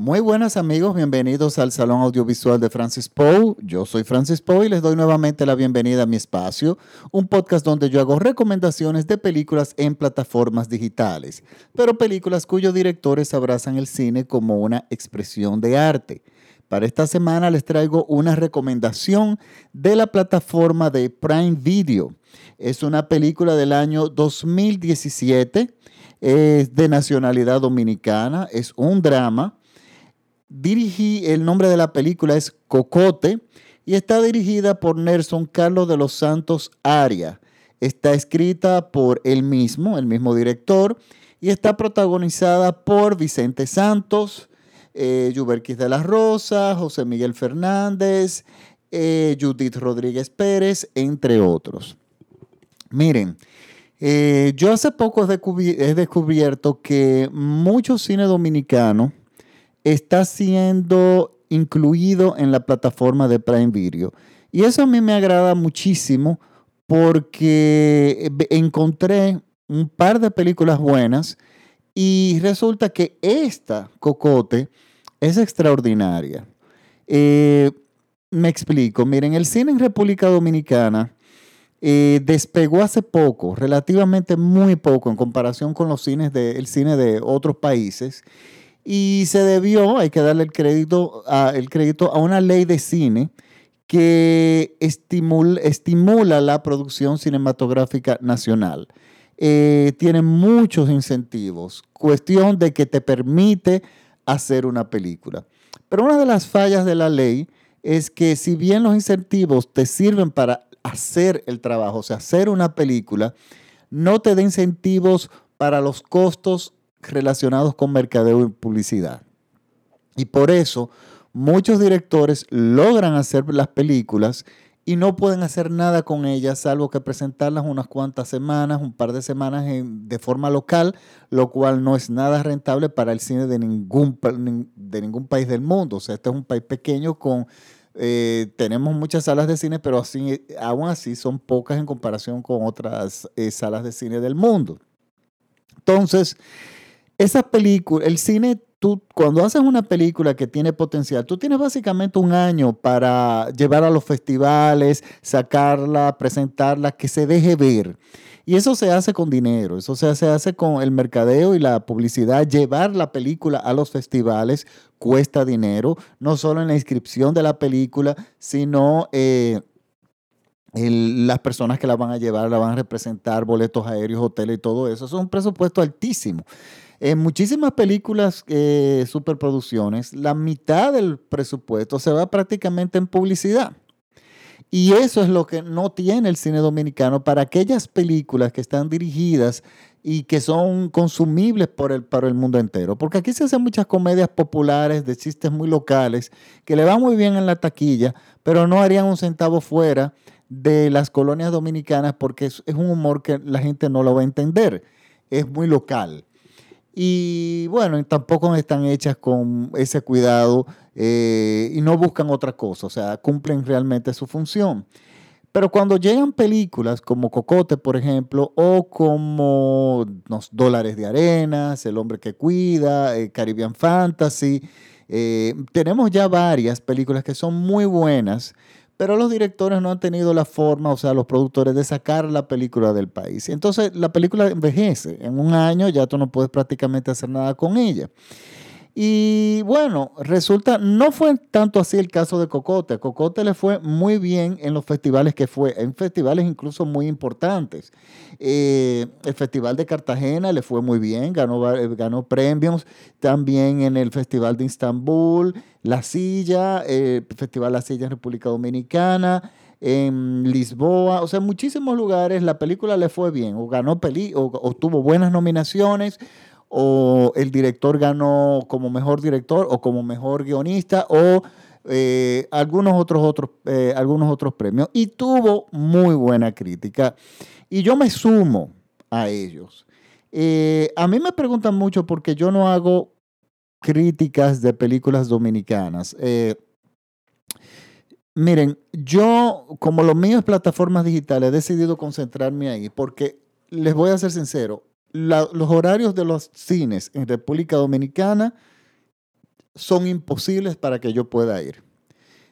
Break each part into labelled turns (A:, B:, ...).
A: Muy buenas amigos, bienvenidos al Salón Audiovisual de Francis Poe. Yo soy Francis Poe y les doy nuevamente la bienvenida a mi espacio, un podcast donde yo hago recomendaciones de películas en plataformas digitales, pero películas cuyos directores abrazan el cine como una expresión de arte. Para esta semana les traigo una recomendación de la plataforma de Prime Video. Es una película del año 2017, es de nacionalidad dominicana, es un drama dirigí, el nombre de la película es Cocote y está dirigida por Nelson Carlos de los Santos Aria. Está escrita por él mismo, el mismo director, y está protagonizada por Vicente Santos, eh, de la Rosa, José Miguel Fernández, eh, Judith Rodríguez Pérez, entre otros. Miren, eh, yo hace poco he descubierto que mucho cine dominicano está siendo incluido en la plataforma de Prime Video. Y eso a mí me agrada muchísimo porque encontré un par de películas buenas y resulta que esta, Cocote, es extraordinaria. Eh, me explico, miren, el cine en República Dominicana eh, despegó hace poco, relativamente muy poco en comparación con los cines de, cine de otros países. Y se debió, hay que darle el crédito a, el crédito a una ley de cine que estimula, estimula la producción cinematográfica nacional. Eh, tiene muchos incentivos, cuestión de que te permite hacer una película. Pero una de las fallas de la ley es que si bien los incentivos te sirven para hacer el trabajo, o sea, hacer una película, no te da incentivos para los costos relacionados con mercadeo y publicidad. Y por eso muchos directores logran hacer las películas y no pueden hacer nada con ellas salvo que presentarlas unas cuantas semanas, un par de semanas de forma local, lo cual no es nada rentable para el cine de ningún, de ningún país del mundo. O sea, este es un país pequeño con... Eh, tenemos muchas salas de cine, pero aún así son pocas en comparación con otras eh, salas de cine del mundo. Entonces, esa película, el cine, tú, cuando haces una película que tiene potencial, tú tienes básicamente un año para llevar a los festivales, sacarla, presentarla, que se deje ver. Y eso se hace con dinero, eso se hace, con el mercadeo y la publicidad. Llevar la película a los festivales cuesta dinero, no solo en la inscripción de la película, sino eh, las personas que la van a llevar, la van a representar, boletos aéreos, hoteles y todo eso. Eso es un presupuesto altísimo. En muchísimas películas, eh, superproducciones, la mitad del presupuesto se va prácticamente en publicidad. Y eso es lo que no tiene el cine dominicano para aquellas películas que están dirigidas y que son consumibles por el, para el mundo entero. Porque aquí se hacen muchas comedias populares de chistes muy locales que le van muy bien en la taquilla, pero no harían un centavo fuera de las colonias dominicanas porque es, es un humor que la gente no lo va a entender. Es muy local. Y bueno, tampoco están hechas con ese cuidado eh, y no buscan otra cosa, o sea, cumplen realmente su función. Pero cuando llegan películas como Cocote, por ejemplo, o como Los Dólares de Arenas, El Hombre que Cuida, eh, Caribbean Fantasy, eh, tenemos ya varias películas que son muy buenas, pero los directores no han tenido la forma, o sea, los productores, de sacar la película del país. Entonces, la película envejece. En un año ya tú no puedes prácticamente hacer nada con ella. Y bueno, resulta, no fue tanto así el caso de Cocote. Cocote le fue muy bien en los festivales que fue, en festivales incluso muy importantes. Eh, el Festival de Cartagena le fue muy bien, ganó, ganó premios. También en el Festival de Istambul, La Silla, el Festival La Silla en República Dominicana en Lisboa, o sea, en muchísimos lugares la película le fue bien, o ganó peli, o, o tuvo buenas nominaciones, o el director ganó como mejor director o como mejor guionista o eh, algunos, otros, otros, eh, algunos otros premios. Y tuvo muy buena crítica. Y yo me sumo a ellos. Eh, a mí me preguntan mucho porque yo no hago críticas de películas dominicanas. miren, yo, como lo mío es plataformas digitales, he decidido concentrarme ahí porque les voy a ser sincero, los horarios de los cines en República Dominicana son imposibles para que yo pueda ir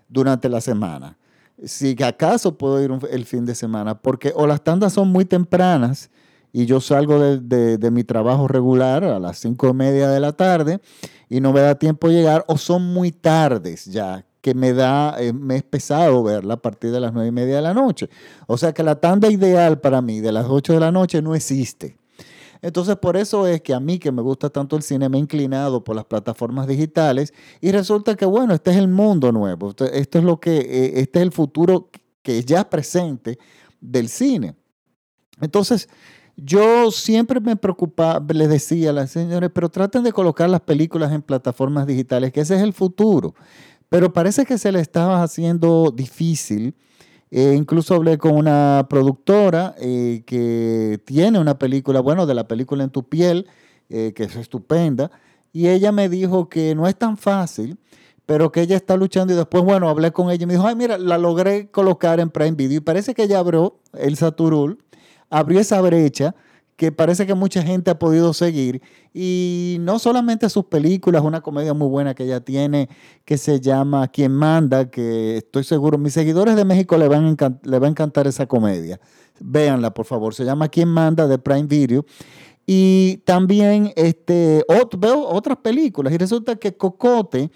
A: durante la semana. Si acaso puedo ir el fin de semana, porque o las tandas son muy tempranas y yo salgo de, mi trabajo regular a las cinco y media de la tarde y no me da tiempo llegar, o son muy tardes ya, que me da, eh, me es pesado verla a partir de las nueve y media de la noche. O sea que la tanda ideal para mí de las ocho de la noche no existe. Entonces, por eso es que a mí, que me gusta tanto el cine, me he inclinado por las plataformas digitales y resulta que, bueno, este es el mundo nuevo. Esto es lo que, eh, este es el futuro que ya es presente del cine. Entonces, yo siempre me preocupaba, les decía a las señores, pero traten de colocar las películas en plataformas digitales, que ese es el futuro. Pero parece que se le estaba haciendo difícil eh, incluso hablé con una productora eh, que tiene una película, bueno, de la película En tu piel, eh, que es estupenda, y ella me dijo que no es tan fácil, pero que ella está luchando y después, bueno, hablé con ella y me dijo, ay, mira, la logré colocar en Prime Video y parece que ella abrió, el Saturul, abrió esa brecha que parece que mucha gente ha podido seguir. Y no solamente sus películas, una comedia muy buena que ella tiene que se llama Quien Manda, que estoy seguro, mis seguidores de México le van a, le va a encantar esa comedia. Véanla, por favor. Se llama Quien Manda de Prime Video. Y también este, veo otras películas y resulta que Cocote,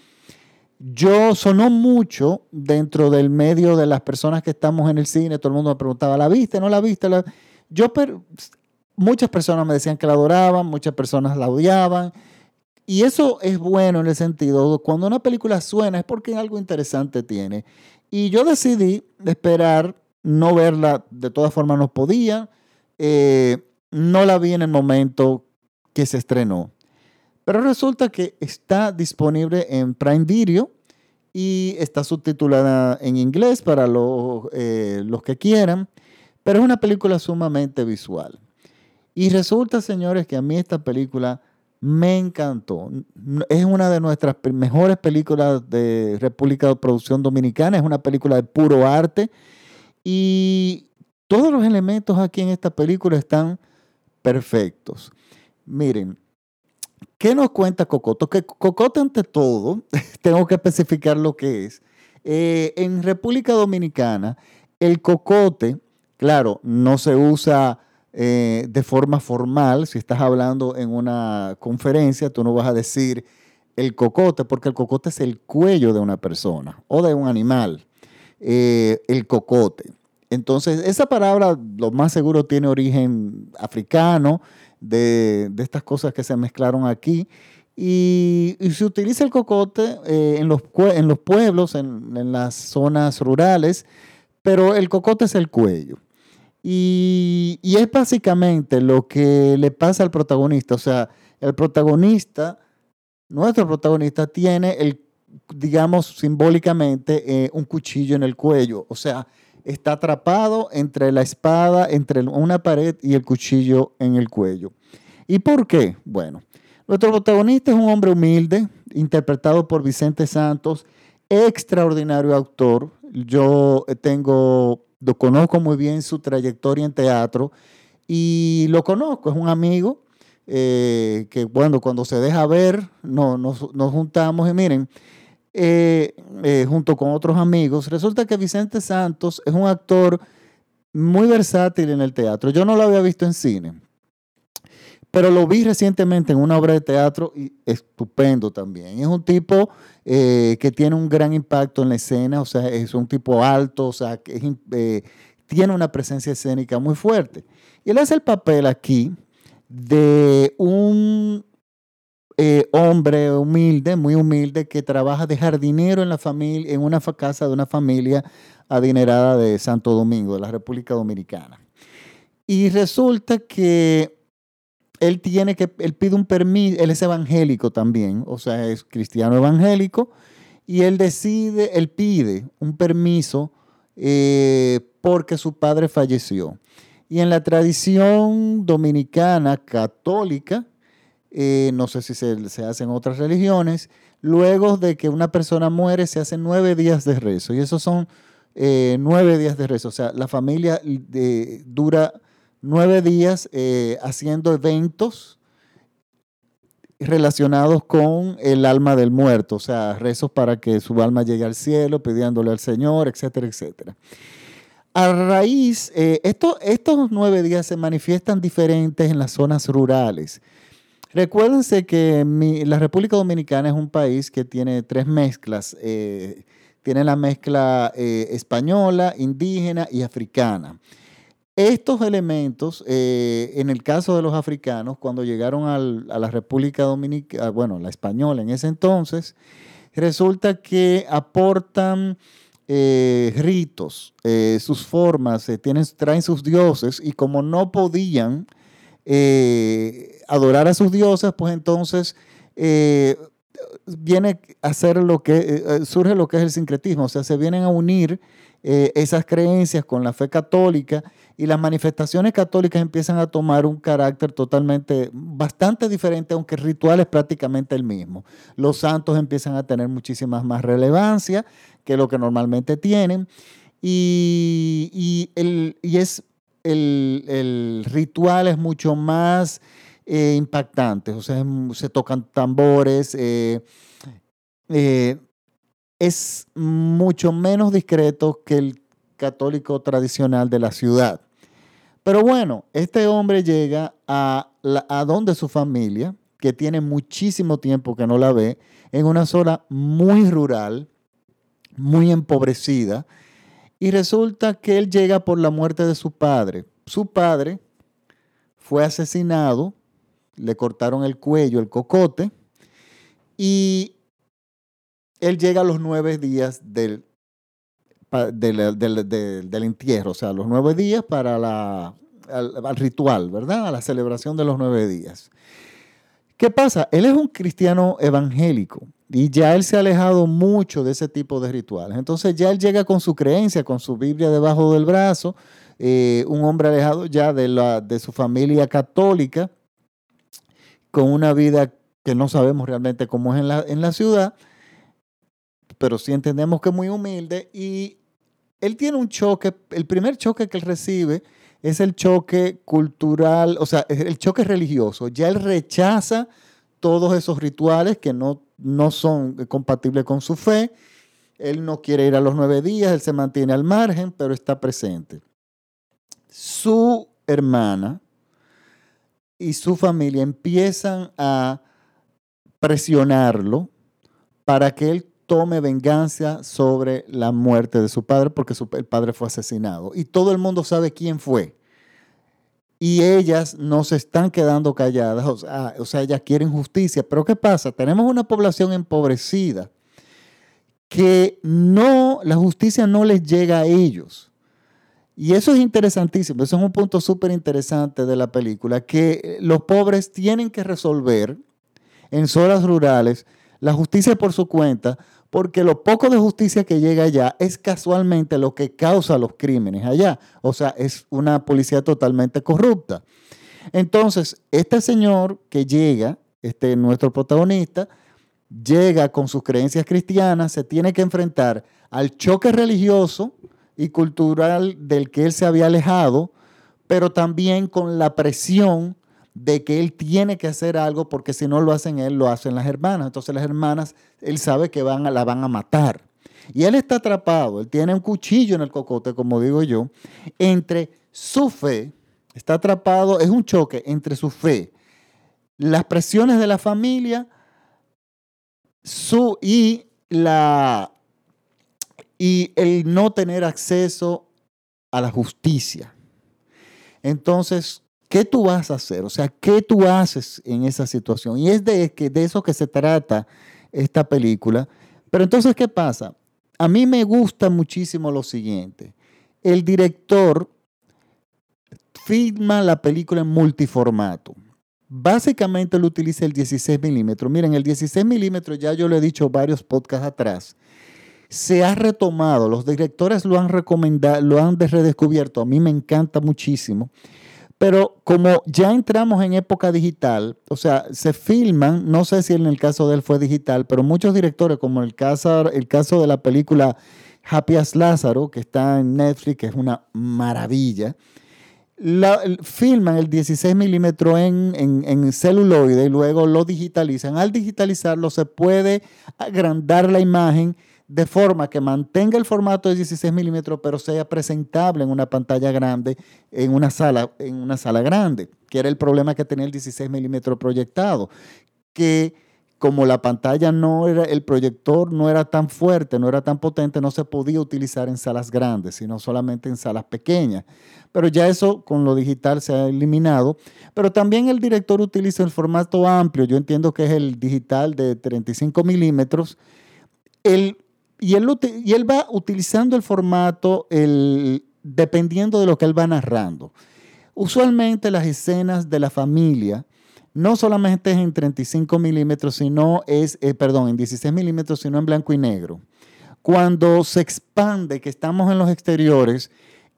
A: yo sonó mucho dentro del medio de las personas que estamos en el cine, todo el mundo me preguntaba, ¿la viste? ¿No la viste? Yo muchas personas me decían que la adoraban, muchas personas la odiaban. Y eso es bueno en el sentido, cuando una película suena es porque algo interesante tiene. Y yo decidí esperar, no verla, de todas formas no podía. Eh, no la vi en el momento que se estrenó. Pero resulta que está disponible en Prime Video y está subtitulada en inglés para los, eh, los que quieran. Pero es una película sumamente visual. Y resulta, señores, que a mí esta película me encantó. Es una de nuestras mejores películas de República de Producción Dominicana. Es una película de puro arte. Y todos los elementos aquí en esta película están perfectos. Miren, ¿qué nos cuenta Cocoto? Que Cocote, ante todo, tengo que especificar lo que es. Eh, en República Dominicana, el cocote, claro, no se usa eh, de forma formal. Si estás hablando en una conferencia, tú no vas a decir el cocote, porque el cocote es el cuello de una persona o de un animal. Eh, el cocote. Entonces, esa palabra lo más seguro tiene origen africano, de, estas cosas que se mezclaron aquí. Y, se utiliza el cocote eh, en, los, pueblos, en, las zonas rurales, pero el cocote es el cuello. Y, es básicamente lo que le pasa al protagonista. O sea, el protagonista, nuestro protagonista, tiene el, digamos, simbólicamente, eh, un cuchillo en el cuello. O sea, está atrapado entre la espada, entre una pared y el cuchillo en el cuello. ¿Y por qué? Bueno, nuestro protagonista es un hombre humilde, interpretado por Vicente Santos, extraordinario autor. Yo tengo conozco muy bien su trayectoria en teatro y lo conozco, es un amigo eh, que bueno, cuando se deja ver, no, nos, juntamos y miren, eh, eh, junto con otros amigos, resulta que Vicente Santos es un actor muy versátil en el teatro. Yo no lo había visto en cine, pero lo vi recientemente en una obra de teatro y estupendo también. Es un tipo eh, que tiene un gran impacto en la escena, o sea, es un tipo alto, o sea, que eh, tiene una presencia escénica muy fuerte. Y él hace el papel aquí de un eh, hombre humilde, muy humilde, que trabaja de jardinero en la familia, en una casa de una familia adinerada de Santo Domingo, de la República Dominicana. Y resulta que él tiene que, él pide un permiso, él es evangélico también, o sea, es cristiano evangélico, y él decide, él pide un permiso eh, porque su padre falleció. Y en la tradición dominicana católica, eh, no sé si se, se hace en otras religiones, luego de que una persona muere se hacen nueve días de rezo. Y esos son eh, nueve días de rezo. O sea, la familia dura nueve días eh, haciendo eventos relacionados con el alma del muerto, o sea, rezos para que su alma llegue al cielo, pidiéndole al Señor, etcétera, etcétera. A raíz, eh, estos nueve días se manifiestan diferentes en las zonas rurales. Recuérdense que la República Dominicana es un país que tiene tres mezclas. Eh, tiene la mezcla eh, española, indígena y africana. Estos elementos, eh, en el caso de los africanos, cuando llegaron a la República Dominicana, bueno, la española en ese entonces, resulta que aportan eh, ritos, sus formas, tienen, traen sus dioses y como no podían adorar a sus dioses, pues entonces viene a hacer lo que, eh, eh, surge lo que es el sincretismo, o sea, se vienen a unir eh, esas creencias con la fe católica y las manifestaciones católicas empiezan a tomar un carácter totalmente, bastante diferente, aunque el ritual es prácticamente el mismo. Los santos empiezan a tener muchísimas más relevancia que lo que normalmente tienen y, el, es, el, el ritual es mucho más eh, impactantes, o sea, se tocan tambores, eh, eh, es mucho menos discreto que el católico tradicional de la ciudad. Pero bueno, este hombre llega a, a donde su familia, que tiene muchísimo tiempo que no la ve, en una zona muy rural, muy empobrecida, y resulta que él llega por la muerte de su padre. Su padre fue asesinado le cortaron el cuello, el cocote, y él llega a los nueve días del, del, entierro, o sea, los nueve días para la, al, ritual, ¿verdad? A la celebración de los nueve días. ¿Qué pasa? Él es un cristiano evangélico y ya él se ha alejado mucho de ese tipo de rituales. Entonces ya él llega con su creencia, con su Biblia debajo del brazo, eh, un hombre alejado ya de, la, de su familia católica, con una vida que no sabemos realmente cómo es en la, en la ciudad, pero sí entendemos que es muy humilde y él tiene un choque, el primer choque que él recibe es el choque cultural, o sea, el choque religioso. Ya él rechaza todos esos rituales que no, no son compatibles con su fe. Él no quiere ir a los nueve días, él se mantiene al margen, pero está presente. Su hermana, y su familia empiezan a presionarlo para que él tome venganza sobre la muerte de su padre porque el padre fue asesinado. Y todo el mundo sabe quién fue. Y ellas no se están quedando calladas, o sea, o sea, ellas quieren justicia. Pero ¿qué pasa? Tenemos una población empobrecida que no, la justicia no les llega a ellos. Y eso es interesantísimo, eso es un punto súper interesante de la película, que los pobres tienen que resolver en zonas rurales la justicia por su cuenta, porque lo poco de justicia que llega allá es casualmente lo que causa los crímenes allá. O sea, es una policía totalmente corrupta. Entonces, este señor que llega, este nuestro protagonista, llega con sus creencias cristianas, se tiene que enfrentar al choque religioso y cultural del que él se había alejado, pero también con la presión de que él tiene que hacer algo porque si no lo hacen él, lo hacen las hermanas. Entonces las hermanas, él sabe que van a, la van a matar. Y él está atrapado, él tiene un cuchillo en el cocote, como digo yo, entre su fe, está atrapado, es un choque entre su fe, las presiones de la familia su, y la, y el no tener acceso a la justicia. Entonces, ¿qué tú vas a hacer? O sea, ¿qué tú haces en esa situación? Y es de, eso que se trata esta película. Pero entonces, ¿qué pasa? A mí me gusta muchísimo lo siguiente. El director filma la película en multiformato. Básicamente lo utiliza el 16 milímetros. Miren, el 16 milímetros ya yo lo he dicho varios podcasts atrás se ha retomado, los directores lo han recomendado, lo han redescubierto, a mí me encanta muchísimo, pero como ya entramos en época digital, o sea, se filman, no sé si en el caso de él fue digital, pero muchos directores, como el caso, el caso de la película Happy as Lázaro, que está en Netflix, que es una maravilla, filman el 16 milímetros en, en, celuloide y luego lo digitalizan. Al digitalizarlo se puede agrandar la imagen de forma que mantenga el formato de 16 milímetros, pero sea presentable en una pantalla grande, en una sala, en una sala grande, que era el problema que tenía el 16 milímetros proyectado, que como la pantalla no era, el proyector no era tan fuerte, no era tan potente, no se podía utilizar en salas grandes, sino solamente en salas pequeñas. Pero ya eso con lo digital se ha eliminado. Pero también el director utiliza el formato amplio, yo entiendo que es el digital de 35 milímetros. Y, él, va utilizando el formato dependiendo de lo que él va narrando. Usualmente las escenas de la familia, no solamente es en 35 milímetros, sino es, eh, perdón, en 16 milímetros, sino en blanco y negro. Cuando se expande, que estamos en los exteriores,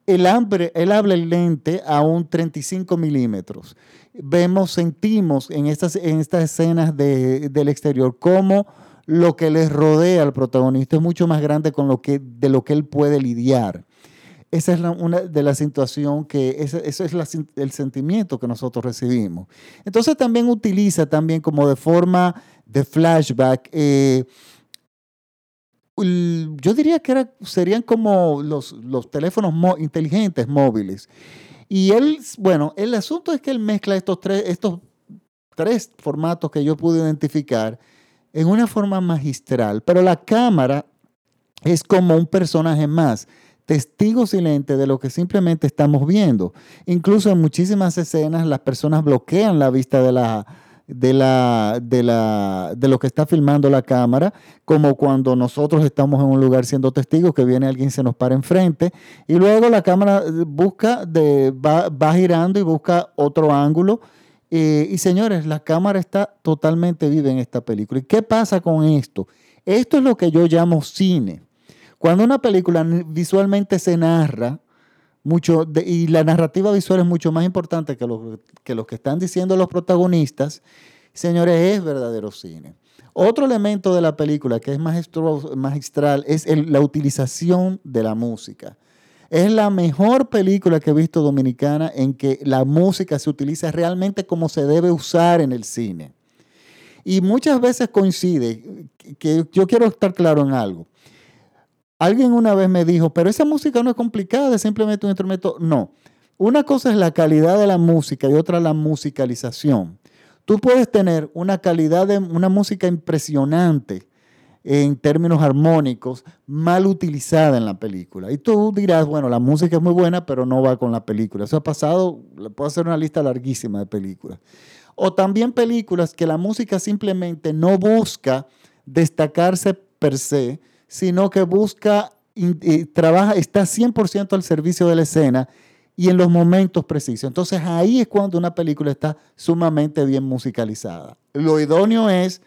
A: el, hambre, habla el lente a un 35 milímetros. Vemos, sentimos en estas escenas del exterior cómo lo que les rodea al protagonista es mucho más grande con lo que, de lo que él puede lidiar. Esa es una de las situaciones que, eso es el sentimiento que nosotros recibimos. Entonces también utiliza también como de forma de flashback, eh, yo diría que serían como los, los teléfonos inteligentes móviles. Y él, bueno, el asunto es que él mezcla estos tres, estos tres formatos que yo pude identificar en una forma magistral, pero la cámara es como un personaje más testigo silente de lo que simplemente estamos viendo. Incluso en muchísimas escenas las personas bloquean la vista de la, de, la, de, la, de lo que está filmando la cámara, como cuando nosotros estamos en un lugar siendo testigos, que viene alguien se nos para enfrente, y luego la cámara busca, de, va, va girando y busca otro ángulo. Eh, y señores, la cámara está totalmente viva en esta película. ¿Y qué pasa con esto? Esto es lo que yo llamo cine. Cuando una película visualmente se narra, mucho y la narrativa visual es mucho más importante que lo que, que están diciendo los protagonistas, señores, es verdadero cine. Otro elemento de la película que es magistral es la utilización de la música. Es la mejor película que he visto dominicana en que la música se utiliza realmente como se debe usar en el cine. Y muchas veces coincide, que yo quiero estar claro en algo. Alguien una vez me dijo, pero esa música no es complicada, es simplemente un instrumento. No. Una cosa es la calidad de la música y otra la musicalización. Tú puedes tener una calidad de una música impresionante en términos armónicos, mal utilizada en la película. Y tú dirás, bueno, la música es muy buena, pero no va con la película. Eso ha pasado, le puedo hacer una lista larguísima de películas. O también películas que la música simplemente no busca destacarse per se, sino que busca, y trabaja, está 100% al servicio de la escena y en los momentos precisos. Entonces ahí es cuando una película está sumamente bien musicalizada. Lo idóneo es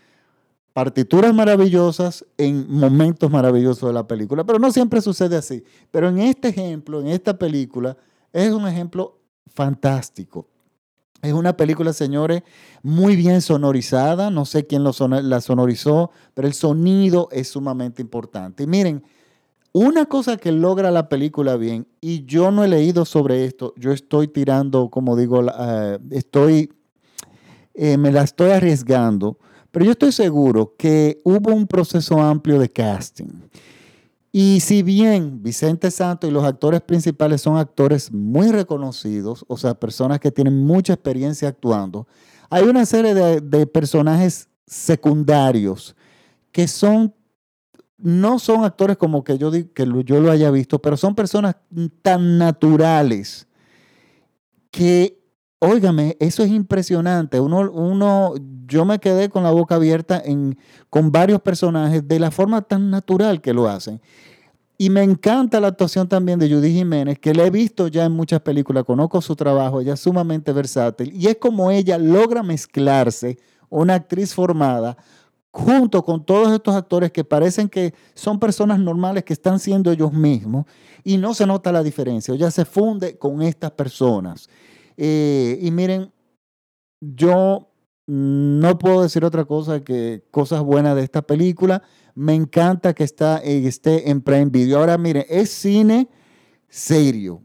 A: partituras maravillosas en momentos maravillosos de la película, pero no siempre sucede así. Pero en este ejemplo, en esta película, es un ejemplo fantástico. Es una película, señores, muy bien sonorizada. No sé quién la sonorizó, pero el sonido es sumamente importante. Y miren, una cosa que logra la película bien, y yo no he leído sobre esto, yo estoy tirando, como digo, eh, estoy, eh, me la estoy arriesgando, pero yo estoy seguro que hubo un proceso amplio de casting. Y si bien Vicente Santos y los actores principales son actores muy reconocidos, o sea, personas que tienen mucha experiencia actuando, hay una serie de, personajes secundarios que son, no son actores como que yo, que yo lo haya visto, pero son personas tan naturales que, óigame, eso es impresionante. Uno, uno, yo me quedé con la boca abierta en, con varios personajes de la forma tan natural que lo hacen. Y me encanta la actuación también de Judy Jiménez, que la he visto ya en muchas películas, conozco su trabajo, ella es sumamente versátil. Y es como ella logra mezclarse, una actriz formada, junto con todos estos actores que parecen que son personas normales que están siendo ellos mismos y no se nota la diferencia. Ella se funde con estas personas. Eh, y miren, yo no puedo decir otra cosa que cosas buenas de esta película. Me encanta que está, eh, esté en Prime Video. Ahora, miren, es cine serio.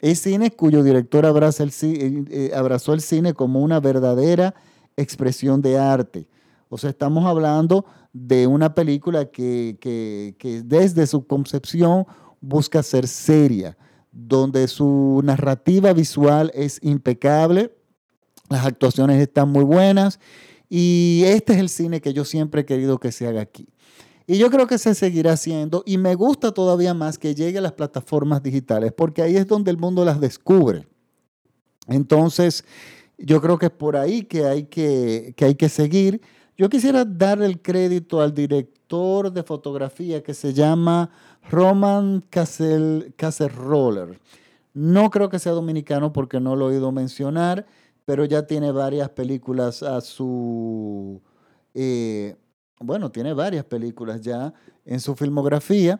A: Es cine cuyo director abraza el, eh, abrazó el cine como una verdadera expresión de arte. O sea, estamos hablando de una película que, que desde su concepción busca ser seria, donde su narrativa visual es impecable, las actuaciones están muy buenas y este es el cine que yo siempre he querido que se haga aquí. Y yo creo que se seguirá haciendo y me gusta todavía más que llegue a las plataformas digitales porque ahí es donde el mundo las descubre. Entonces, yo creo que es por ahí que hay que, hay que seguir. Yo quisiera dar el crédito al director de fotografía que se llama Roman Caserroller. No creo que sea dominicano porque no lo he oído mencionar, pero ya tiene varias películas a su... Eh, bueno, tiene varias películas ya en su filmografía.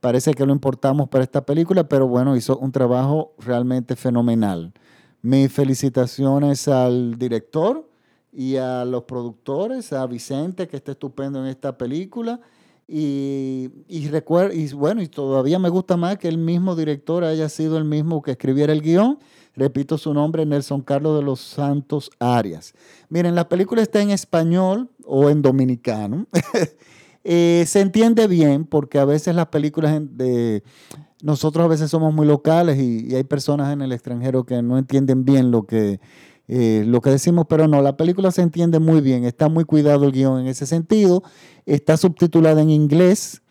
A: Parece que lo importamos para esta película, pero bueno, hizo un trabajo realmente fenomenal. Mis felicitaciones al director y a los productores, a Vicente, que está estupendo en esta película. Y, y, y bueno, y todavía me gusta más que el mismo director haya sido el mismo que escribiera el guion Repito su nombre, Nelson Carlos de los Santos Arias. Miren, la película está en español o en dominicano. Eh, se entiende bien porque a veces las películas de... Nosotros a veces somos muy locales y, hay personas en el extranjero que no entienden bien lo que, eh, lo que decimos, pero no, la película se entiende muy bien, está muy cuidado el guion en ese sentido, está subtitulada en inglés,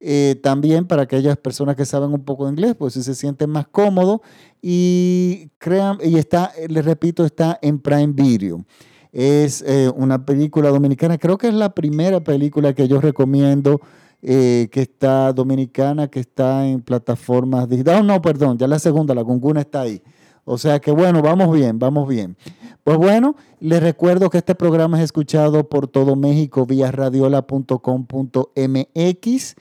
A: eh, también para aquellas personas que saben un poco de inglés, pues si se sienten más cómodos y crean, y está, les repito, está en Prime Video. Es eh, una película dominicana, creo que es la primera película que yo recomiendo eh, que está dominicana, que está en plataformas digitales. Oh, no, perdón, ya la segunda, la Gunguna está ahí. O sea que bueno, vamos bien, vamos bien. Pues bueno, les recuerdo que este programa es escuchado por todo México vía radiola.com.mx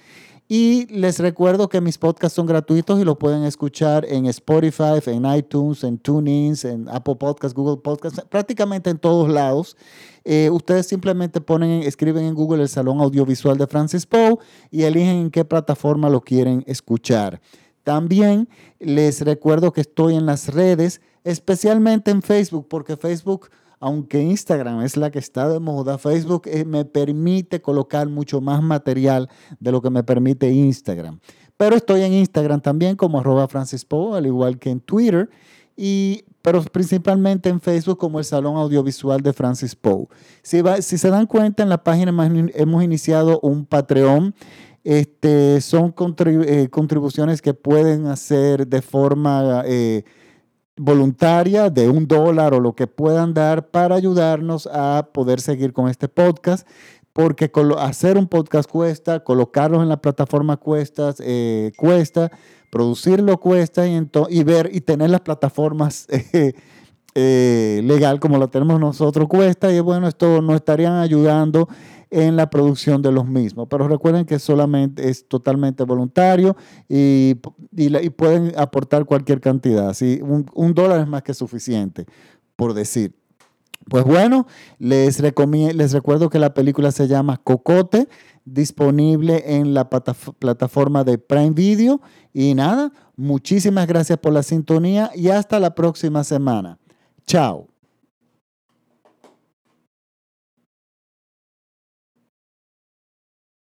A: y les recuerdo que mis podcasts son gratuitos y los pueden escuchar en Spotify, en iTunes, en TuneIn, en Apple Podcasts, Google Podcasts, prácticamente en todos lados. Eh, ustedes simplemente ponen, escriben en Google el Salón Audiovisual de Francis Poe y eligen en qué plataforma lo quieren escuchar. También les recuerdo que estoy en las redes, especialmente en Facebook, porque Facebook aunque Instagram es la que está de moda, Facebook eh, me permite colocar mucho más material de lo que me permite Instagram. Pero estoy en Instagram también como arroba Francis al igual que en Twitter, y, pero principalmente en Facebook como el Salón Audiovisual de Francis Poe. Si, si se dan cuenta, en la página hemos iniciado un Patreon. Este, son eh, contribuciones que pueden hacer de forma... Eh, voluntaria de un dólar o lo que puedan dar para ayudarnos a poder seguir con este podcast, porque hacer un podcast cuesta, colocarlos en la plataforma cuesta, eh, cuesta, producirlo cuesta y, y, ver y tener las plataformas eh, legal como la tenemos nosotros cuesta y bueno, esto nos estarían ayudando en la producción de los mismos. Pero recuerden que solamente es totalmente voluntario y, y, pueden aportar cualquier cantidad. Un, dólar es más que suficiente, por decir. Pues bueno, les, les recuerdo que la película se llama Cocote, disponible en la plataforma de Prime Video. Y nada, muchísimas gracias por la sintonía y hasta la próxima semana. Chao.